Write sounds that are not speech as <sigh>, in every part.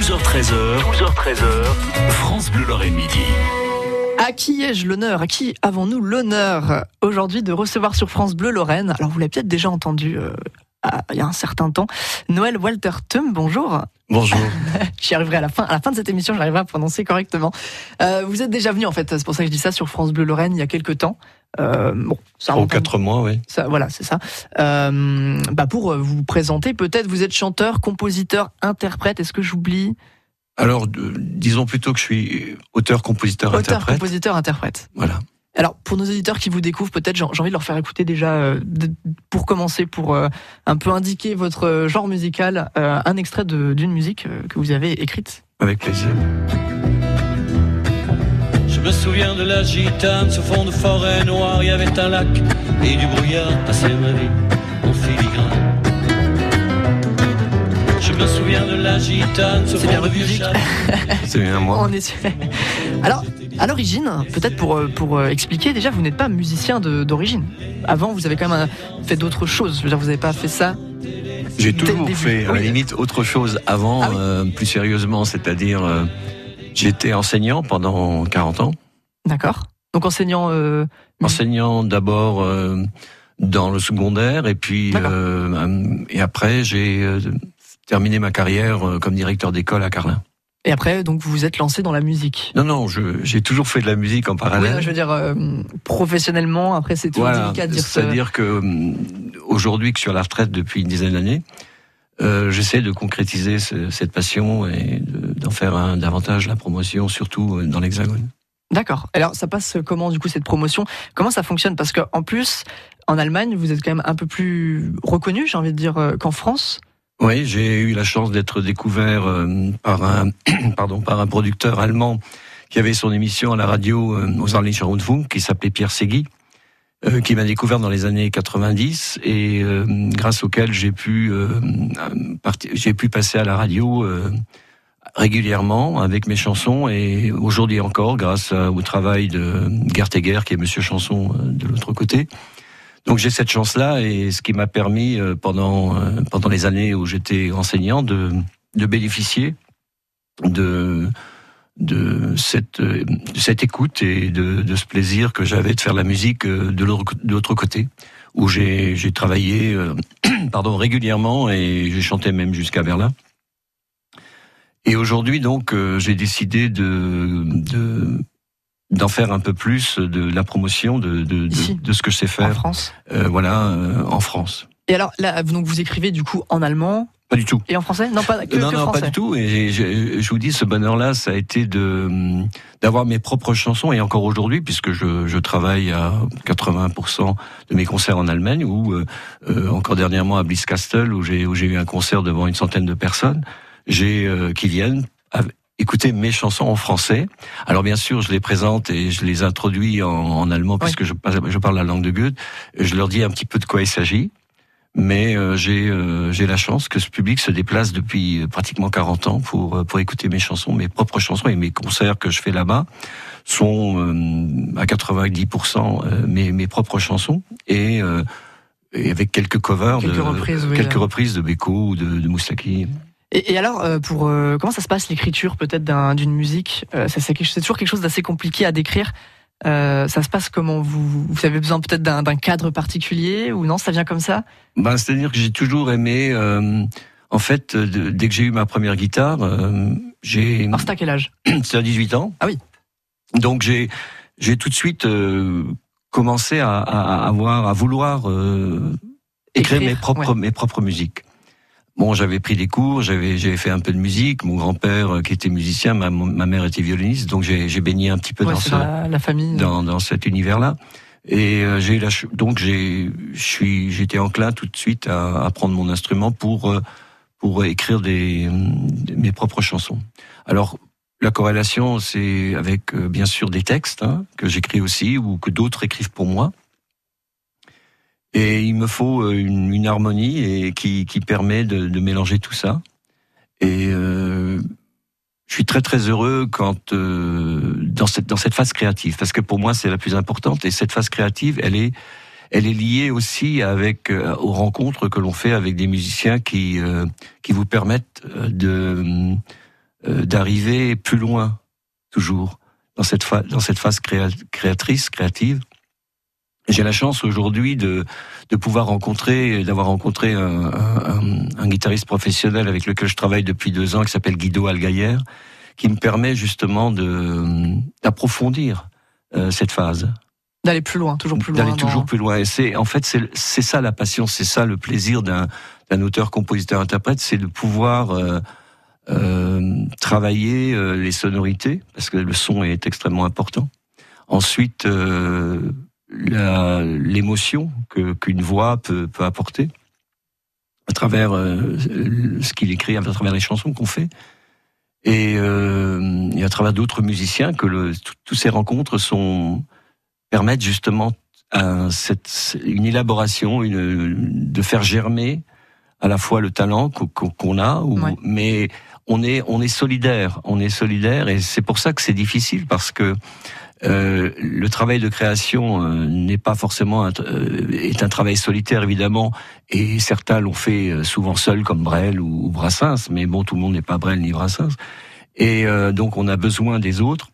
12h13h, 12h13h, France Bleu Lorraine Midi. À qui ai-je l'honneur? À qui avons-nous l'honneur aujourd'hui de recevoir sur France Bleu Lorraine? Alors vous l'avez peut-être déjà entendu euh, à- il y a un certain temps. Noël Walter Tum, bonjour. Bonjour. <laughs> J'y arriverai à la fin. À la fin de cette émission, j'arriverai à prononcer correctement. Euh, vous êtes déjà venu en fait, c'est pour ça que je dis ça sur France Bleu Lorraine il y a quelques temps. Euh, bon, ça Trois ou remonte un quatre mois, oui. Ça, voilà, c'est ça. Euh, bah pour euh, vous présenter, peut-être vous êtes chanteur, compositeur, interprète. Est-ce que j'oublie? Alors, disons plutôt que je suis auteur, compositeur, Auteur, interprète. compositeur, interprète. Voilà. Alors pour nos auditeurs qui vous découvrent, peut-être j'ai envie de leur faire écouter déjà, euh, de- pour commencer, pour euh, un peu indiquer votre euh, genre musical, euh, un extrait d'une musique euh, que vous avez écrite. Avec plaisir. Je me souviens de la gitane, ce fond de forêt noire, il y avait un lac et du brouillard, passait ma vie en filigrane. Je me souviens de la gitane, ce C'est bien fond de vieux. C'est bien moi. On est. Alors, à l'origine, peut-être pour, euh, pour euh, expliquer, déjà, vous n'êtes pas musicien d'origine. Avant, vous avez quand même euh, fait d'autres choses. Je veux dire, vous n'avez pas fait ça. J'ai toujours fait, à la limite, autre chose avant, Ah oui. euh, plus sérieusement, c'est-à-dire, euh, j'étais enseignant pendant 40 ans. D'accord. Donc enseignant. euh, Enseignant d'abord dans le secondaire, et puis, et après, j'ai terminé ma carrière comme directeur d'école à Carlin. Et après, donc vous vous êtes lancé dans la musique. Non, non, j'ai toujours fait de la musique en parallèle. je veux dire euh, professionnellement. Après, c'est toujours Voilà, délicat de dire ça. c'est-à-dire que hum, aujourd'hui que je suis à la retraite depuis une dizaine d'années, euh, j'essaie de concrétiser ce- cette passion et de- d'en faire un, davantage la promotion, surtout euh, dans l'Hexagone. D'accord. Alors, ça passe comment, du coup, cette promotion? Comment ça fonctionne? Parce qu'en plus, en Allemagne, vous êtes quand même un peu plus reconnu, j'ai envie de dire, qu'en France. Oui, j'ai eu la chance d'être découvert euh, par un <clears throat> pardon par un producteur allemand qui avait son émission à la radio euh, aux Arlinger Rundfunk qui s'appelait Pierre Segui. euh, qui m'a découvert dans les années 90 et euh, grâce auquel j'ai pu euh, parti- j'ai pu passer à la radio euh, régulièrement avec mes chansons et aujourd'hui encore grâce au travail de Gert Egger qui est Monsieur Chanson euh, de l'autre côté. Donc j'ai cette chance-là et ce qui m'a permis euh, pendant euh, pendant les années où j'étais enseignant de de bénéficier de de cette euh, de cette écoute et de, de ce plaisir que j'avais de faire la musique de l'autre côté où j'ai j'ai travaillé euh, <clears throat> pardon régulièrement et j'ai chanté même jusqu'à Berlin. Et aujourd'hui donc euh, j'ai décidé de de d'en faire un peu plus de la promotion de de, Ici, de, de ce que je sais En faire France. euh, voilà euh, en France. Et alors, là, donc vous écrivez du coup en allemand Pas du tout. et en français? Non, pas que, non, que non, français. pas du tout. Et je, je vous dis, ce bonheur-là, ça a été de d'avoir mes propres chansons, et encore aujourd'hui, puisque je, je travaille à 80% de mes concerts en Allemagne, ou euh, euh, encore dernièrement à Blitzkastel, où j'ai où j'ai eu un concert devant une centaine de personnes, j'ai euh, qui viennent écouter mes chansons en français. Alors bien sûr, je les présente et je les introduis en, en allemand, puisque je, parle- je parle la langue de Goethe. Je leur dis un petit peu de quoi il s'agit mais euh, j'ai euh, j'ai la chance que ce public se déplace depuis euh, pratiquement 40 ans pour euh, pour écouter mes chansons, mes propres chansons et mes concerts que je fais là-bas sont euh, à 90% euh, mes mes propres chansons et et avec quelques covers Quelques de reprises, oui, quelques là. reprises de Beko ou de, de Moustaki. Et, et alors, euh, pour euh, comment ça se passe l'écriture peut-être d'un- d'une musique Euh, C'est toujours quelque chose d'assez compliqué à décrire. Euh, ça se passe comment? Vous, vous avez besoin peut-être d'un cadre particulier ou non Ça vient comme ça? Ben, c'est-à-dire que j'ai toujours aimé. euh, en fait, de- dès que j'ai eu ma première guitare, euh, j'ai Alors, à quel âge c'est à 18 ans. Ah oui. Donc j'ai j'ai tout de suite euh, commencé à, à, à avoir à vouloir euh, écrire, Écrire, mes propres ouais. mes propres musiques. Bon, j'avais pris des cours, j'avais j'avais fait un peu de musique. Mon grand-père euh, qui était musicien, ma, ma mère était violoniste, donc j'ai baigné un petit peu Ouais, dans ça dans la, la famille. dans, dans cet univers-là. Et euh, j'ai donc j'ai je suis j'étais enclin tout de suite à, à prendre mon instrument pour euh, pour écrire des, des- mes propres chansons. Alors la corrélation c'est avec euh, bien sûr des textes hein, que j'écris aussi ou que d'autres écrivent pour moi. Et il me faut euh, une, harmonie et qui, permet de, mélanger tout ça. Et euh, je suis très très heureux quand euh, dans cette dans cette phase créative parce que pour moi c'est la plus importante et cette phase créative elle est elle est liée aussi avec aux rencontres que l'on fait avec des musiciens qui qui vous permettent de d'arriver plus loin, toujours, dans cette, dans cette phase créatrice, créative. J'ai la chance aujourd'hui de, de pouvoir rencontrer, d'avoir rencontré un, un, guitariste professionnel avec lequel je travaille depuis deux ans, qui s'appelle Guido Algayer, qui me permet justement de d'approfondir euh, cette phase. D'aller plus loin, toujours plus loin. D'aller toujours plus loin. Et c'est en fait c'est ça la passion, c'est ça le plaisir d'un d'un auteur, compositeur, interprète, c'est de pouvoir euh, euh, travailler euh, les sonorités parce que le son est extrêmement important. Ensuite, euh, l'émotion que qu'une voix peut, peut apporter à travers euh, ce qu'il écrit, à travers les chansons qu'on fait, et, euh, et, à travers d'autres musiciens que le, toutes ces rencontres sont permettent justement cette, une élaboration, une, de faire germer à la fois le talent qu'on a, ou, mais on est on est solidaire, on est solidaire, et c'est pour ça que c'est difficile parce que euh, le travail de création euh, n'est pas forcément un, euh, est un travail solitaire évidemment et certains l'ont fait euh, souvent seuls comme Brel ou, ou, Brassens mais bon tout le monde n'est pas Brel ni Brassens. Et donc on a besoin des autres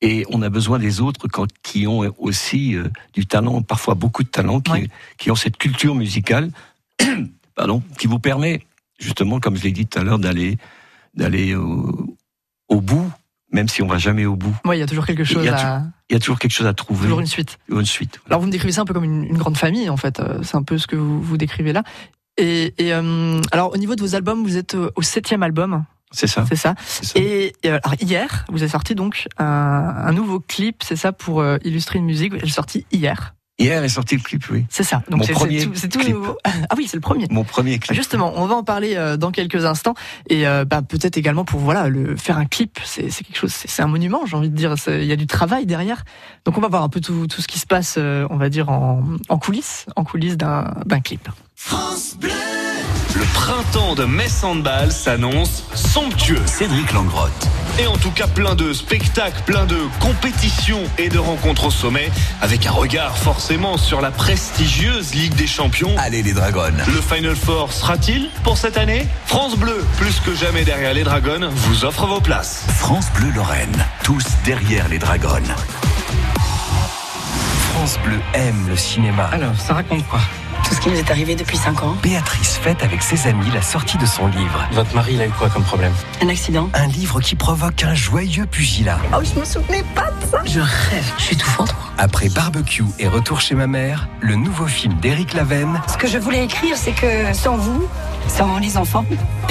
et on a besoin des autres quand, qui ont aussi du talent parfois beaucoup de talent qui, qui ont cette culture musicale <coughs> pardon qui vous permet justement comme je l'ai dit tout à l'heure d'aller d'aller au, même si on va jamais au bout. Oui, il y a toujours quelque chose à. Il y a toujours quelque chose à trouver. Toujours une suite. Une suite. Alors vous me décrivez ça un peu comme une, grande famille en fait. Euh, c'est un peu ce que vous, vous décrivez là. Et, et euh, alors au niveau de vos albums, vous êtes au septième album. C'est ça. C'est ça. Et, alors, hier, vous avez sorti donc un, un nouveau clip, c'est ça, pour euh, illustrer une musique. Vous l'avez sorti hier. Hier est sorti le clip, oui. C'est ça. Donc c'est tout, nouveau. <laughs> Ah oui, c'est le premier. Mon premier clip. Justement, on va en parler euh, dans quelques instants et euh, bah, peut-être également pour voilà le faire un clip, c'est quelque chose, c'est un monument, j'ai envie de dire. Il y a du travail derrière. Donc on va voir un peu tout, tout ce qui se passe, euh, on va dire en, en coulisses, en coulisses d'un clip. France Bleu. Le printemps de Metz Handball s'annonce somptueux. Cédric Langrotte. Et en tout cas plein de spectacles, plein de compétitions et de rencontres au sommet, avec un regard forcément sur la prestigieuse Ligue des Champions. Allez les Dragons. Le Final Four sera-t-il pour cette année? France Bleu, plus que jamais derrière les Dragons, vous offre vos places. France Bleu Lorraine, tous derrière les Dragons. France Bleu aime le cinéma. Alors, ça raconte quoi? Tout ce qui nous est arrivé depuis 5 ans. Béatrice fête avec ses amis la sortie de son livre. Votre mari, il a eu quoi comme problème? Un accident. Un livre qui provoque un joyeux pugilat. Oh, je me souvenais pas de ça. Je rêve, je suis tout fendre. Après Barbecue et Retour chez ma mère, le nouveau film d'Éric Lavenne. Ce que je voulais écrire, c'est que sans vous, sans les enfants,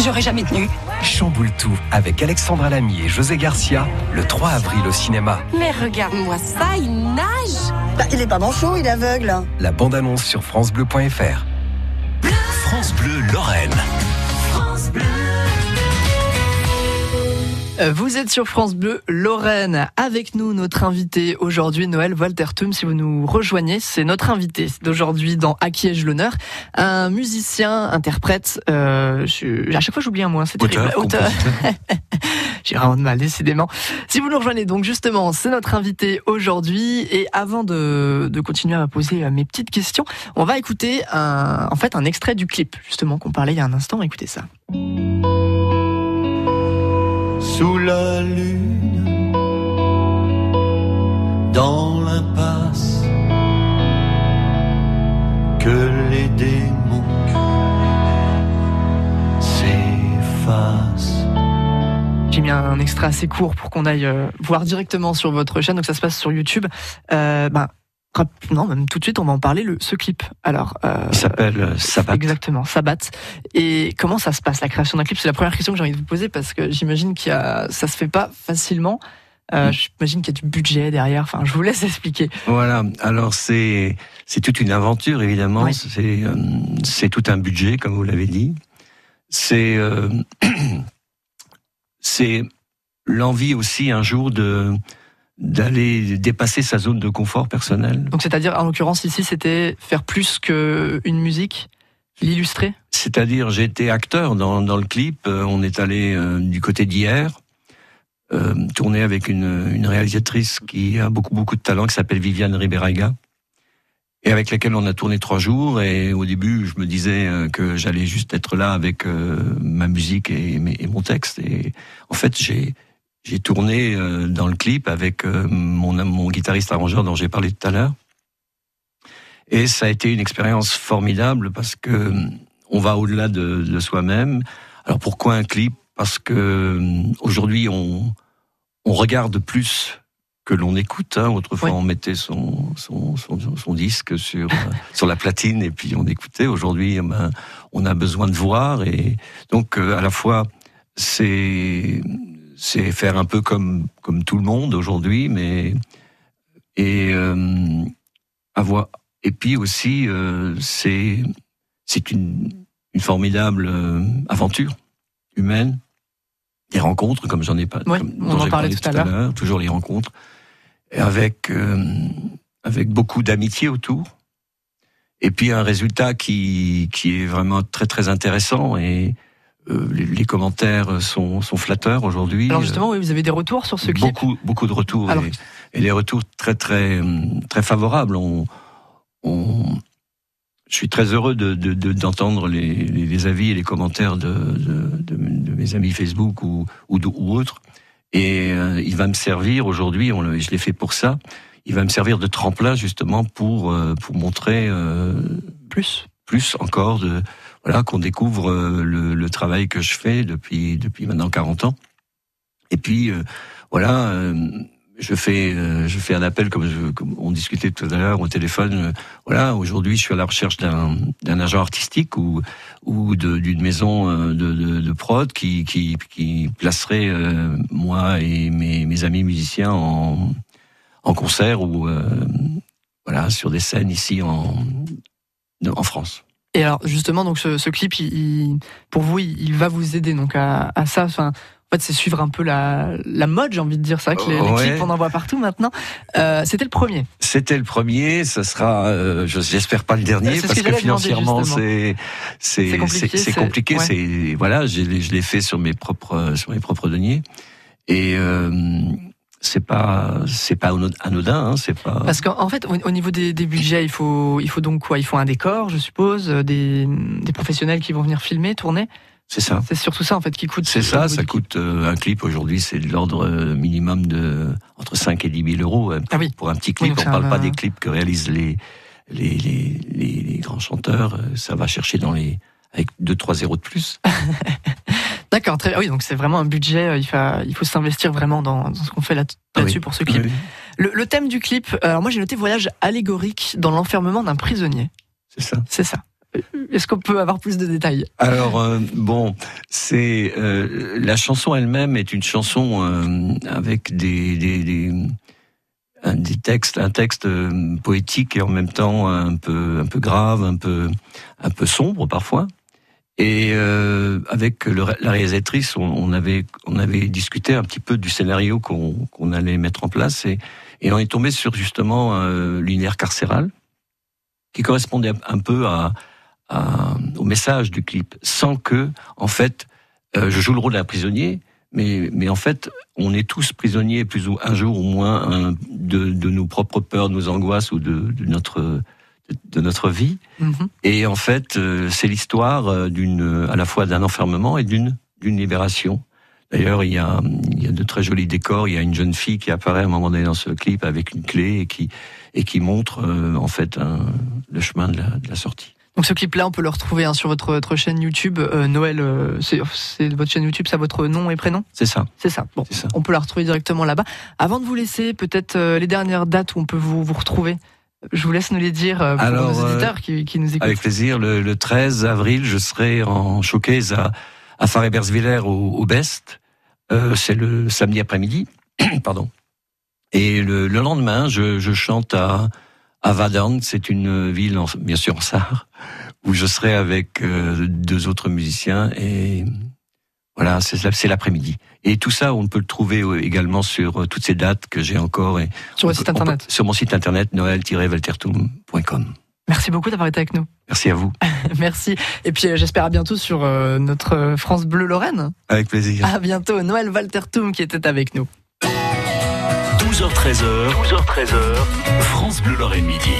j'aurais jamais tenu. Chamboule tout avec Alexandra Lamy et José Garcia le 3 avril au cinéma. Mais regarde-moi ça, il nage bah, Il est pas manchot, il est aveugle. La bande-annonce sur francebleu.fr. France Bleu Lorraine. Vous êtes sur France Bleu Lorraine. Avec nous, notre invité aujourd'hui, Noël Waltertum. Si vous nous rejoignez, c'est notre invité d'aujourd'hui dans À qui ai-je l'honneur? Un musicien, interprète. Euh, à chaque fois, j'oublie un mot. Hein, c'est terrible. Auteur. <laughs> J'ai vraiment de mal, décidément. Si vous nous rejoignez, donc justement, c'est notre invité aujourd'hui. Et avant de, de continuer à poser euh, mes petites questions, on va écouter un, en fait un extrait du clip, justement, qu'on parlait il y a un instant. Écoutez ça sous la lune, dans l'impasse, que les démons s'effacent. J'ai mis un extrait assez court pour qu'on aille euh, voir directement sur votre chaîne, donc ça se passe sur YouTube. Euh, ben, non, même tout de suite, on va en parler, le, ce clip. Alors, euh, Il s'appelle euh, Sabat. Exactement, Sabat. Et comment ça se passe, la création d'un clip? C'est la première question que j'ai envie de vous poser parce que j'imagine qu'il y a, ça se fait pas facilement. Euh, mm. J'imagine qu'il y a du budget derrière. Enfin, je vous laisse expliquer. Voilà. Alors c'est c'est toute une aventure évidemment. C'est euh, c'est tout un budget comme vous l'avez dit. C'est euh, <clears throat> c'est l'envie aussi un jour de d'aller dépasser sa zone de confort personnel. Donc c'est-à-dire, en l'occurrence ici, c'était faire plus qu'une musique, l'illustrer? C'est-à-dire, j'étais acteur dans, dans, le clip, euh, on est allé euh, du côté d'hier, euh, tourner avec une, une, réalisatrice qui a beaucoup beaucoup de talent, qui s'appelle Viviane Riberaga. et avec laquelle on a tourné trois jours. Et au début, je me disais euh, que j'allais juste être là avec euh, ma musique et, et, mon texte. Et en fait, j'ai j'ai tourné euh, dans le clip avec mon, mon guitariste arrangeur dont j'ai parlé tout à l'heure. Et ça a été une expérience formidable parce que on va au-delà de, de soi-même. Alors pourquoi un clip? Parce que aujourd'hui on on regarde plus que l'on écoute. Hein. Autrefois, on mettait son, son, son, son disque sur, euh, <laughs> sur la platine et puis on écoutait. Aujourd'hui, eh ben, on a besoin de voir et donc euh, à la fois c'est c'est faire un peu comme comme tout le monde aujourd'hui, mais et euh, avoir et puis aussi c'est c'est une une formidable aventure humaine des rencontres, comme j'en ai pas. Oui, on en parlait tout, à l'heure. Toujours les rencontres avec euh, avec beaucoup d'amitié autour. Et puis un résultat qui qui est vraiment très très intéressant et euh, les, commentaires sont, sont flatteurs aujourd'hui. Alors justement, oui, vous avez des retours sur ce clip Beaucoup, beaucoup de retours et, et, des retours très, très, très favorables. On, on, je suis très heureux de, d'entendre de, les, les, avis et les commentaires de, de, mes amis Facebook ou, ou, ou autres. Et euh, il va me servir aujourd'hui, je l'ai fait pour ça, il va me servir de tremplin justement pour euh, pour montrer euh, plus plus encore de voilà qu'on découvre le, le, travail que je fais depuis depuis maintenant 40 ans. Et puis voilà je fais euh, je fais un appel comme, je, comme on discutait tout à l'heure au téléphone. Euh, voilà, aujourd'hui, je suis à la recherche d'un d'un agent artistique ou ou d'une maison euh, de, de, de, prod qui qui qui placerait moi et mes mes amis musiciens en en concert ou voilà sur des scènes ici en en France. Et alors justement, donc ce, ce clip, il, pour vous, il, il, va vous aider donc à, à ça. Enfin, fait, c'est suivre un peu la, la mode, j'ai envie de dire ça, que les, clips, on en voit partout maintenant. Euh, c'était le premier. C'était le premier, ce sera, euh, j'espère pas le dernier, parce que, financièrement, c'est c'est c'est compliqué. C'est voilà, je l'ai fait sur mes propres sur mes propres deniers et euh, c'est pas c'est pas anodin hein, c'est pas parce qu'en fait au, niveau des, des, budgets il faut il faut donc quoi? Il faut un décor je suppose des, des professionnels qui vont venir filmer tourner? C'est ça. C'est surtout ça en fait qui coûte. C'est ça, ça coûte euh, un clip aujourd'hui, c'est de l'ordre euh, minimum de entre 5 et 10 000 euros hein, ah oui. pour un petit clip. on parle pas des clips que réalisent les les, les, les, grands chanteurs. Euh, ça va chercher dans les avec 2 3 zéros de plus. <laughs> D'accord, très oui, donc c'est vraiment un budget. Il faut il faut s'investir vraiment dans, dans ce qu'on fait ah là-dessus pour ce clip. Le, le, thème du clip, alors moi j'ai noté voyage allégorique dans l'enfermement d'un prisonnier. C'est ça. C'est ça. Est-ce qu'on peut avoir plus de détails? Alors euh, bon, c'est euh, la chanson elle-même est une chanson euh, avec des, des, des, des, textes, un texte poétique et en même temps un peu un peu grave, un peu un peu sombre parfois. Et avec le, la réalisatrice, on, avait on avait discuté un petit peu du scénario qu'on qu'on allait mettre en place et, et on est tombé sur justement l'univers carcéral qui correspondait un peu à au message du clip, sans que, en fait, euh, je joue le rôle d'un prisonnier, mais, mais en fait, on est tous prisonniers plus ou un jour au moins de, de nos propres peurs, de nos angoisses ou de, de notre de, notre vie. Mm-hmm. Et en fait, euh, c'est l'histoire euh, d'une à la fois d'un enfermement et d'une d'une libération. D'ailleurs, il y a il y a de très jolis décors. Il y a une jeune fille qui apparaît à un moment donné dans ce clip avec une clé et qui et qui montre en fait le chemin de la, de la sortie. Donc ce clip-là, on peut le retrouver hein, sur votre, votre, chaîne YouTube. Euh, Noël, euh, c'est votre chaîne YouTube, ça votre nom et prénom? C'est ça. C'est ça. Bon, on peut la retrouver directement là-bas. Avant de vous laisser, peut-être euh, les dernières dates où on peut vous, vous retrouver? Je vous laisse nous les dire pour Alors, nos auditeurs qui, qui, nous écoutent. Avec plaisir. Le, le, 13 avril, je serai en showcase à, à Faré-Bersviller au, au, Best. c'est le samedi après-midi. <clears throat> Pardon. Et le, le lendemain, je, je chante à à Vadern, c'est une ville, bien sûr, en Sarre, où je serai avec euh, deux autres musiciens et voilà, c'est l'après-midi. Et tout ça, on peut le trouver également sur euh, toutes ces dates que j'ai encore. Et sur votre site internet Sur mon site internet, noël-valtertum.com. Merci beaucoup d'avoir été avec nous. Merci à vous. <laughs> Merci. Et puis euh, j'espère à bientôt sur notre France Bleu Lorraine. Avec plaisir. À bientôt. Noël Valtertum qui était avec nous. 12h13h, 12h13h, France Bleu Lorraine Midi.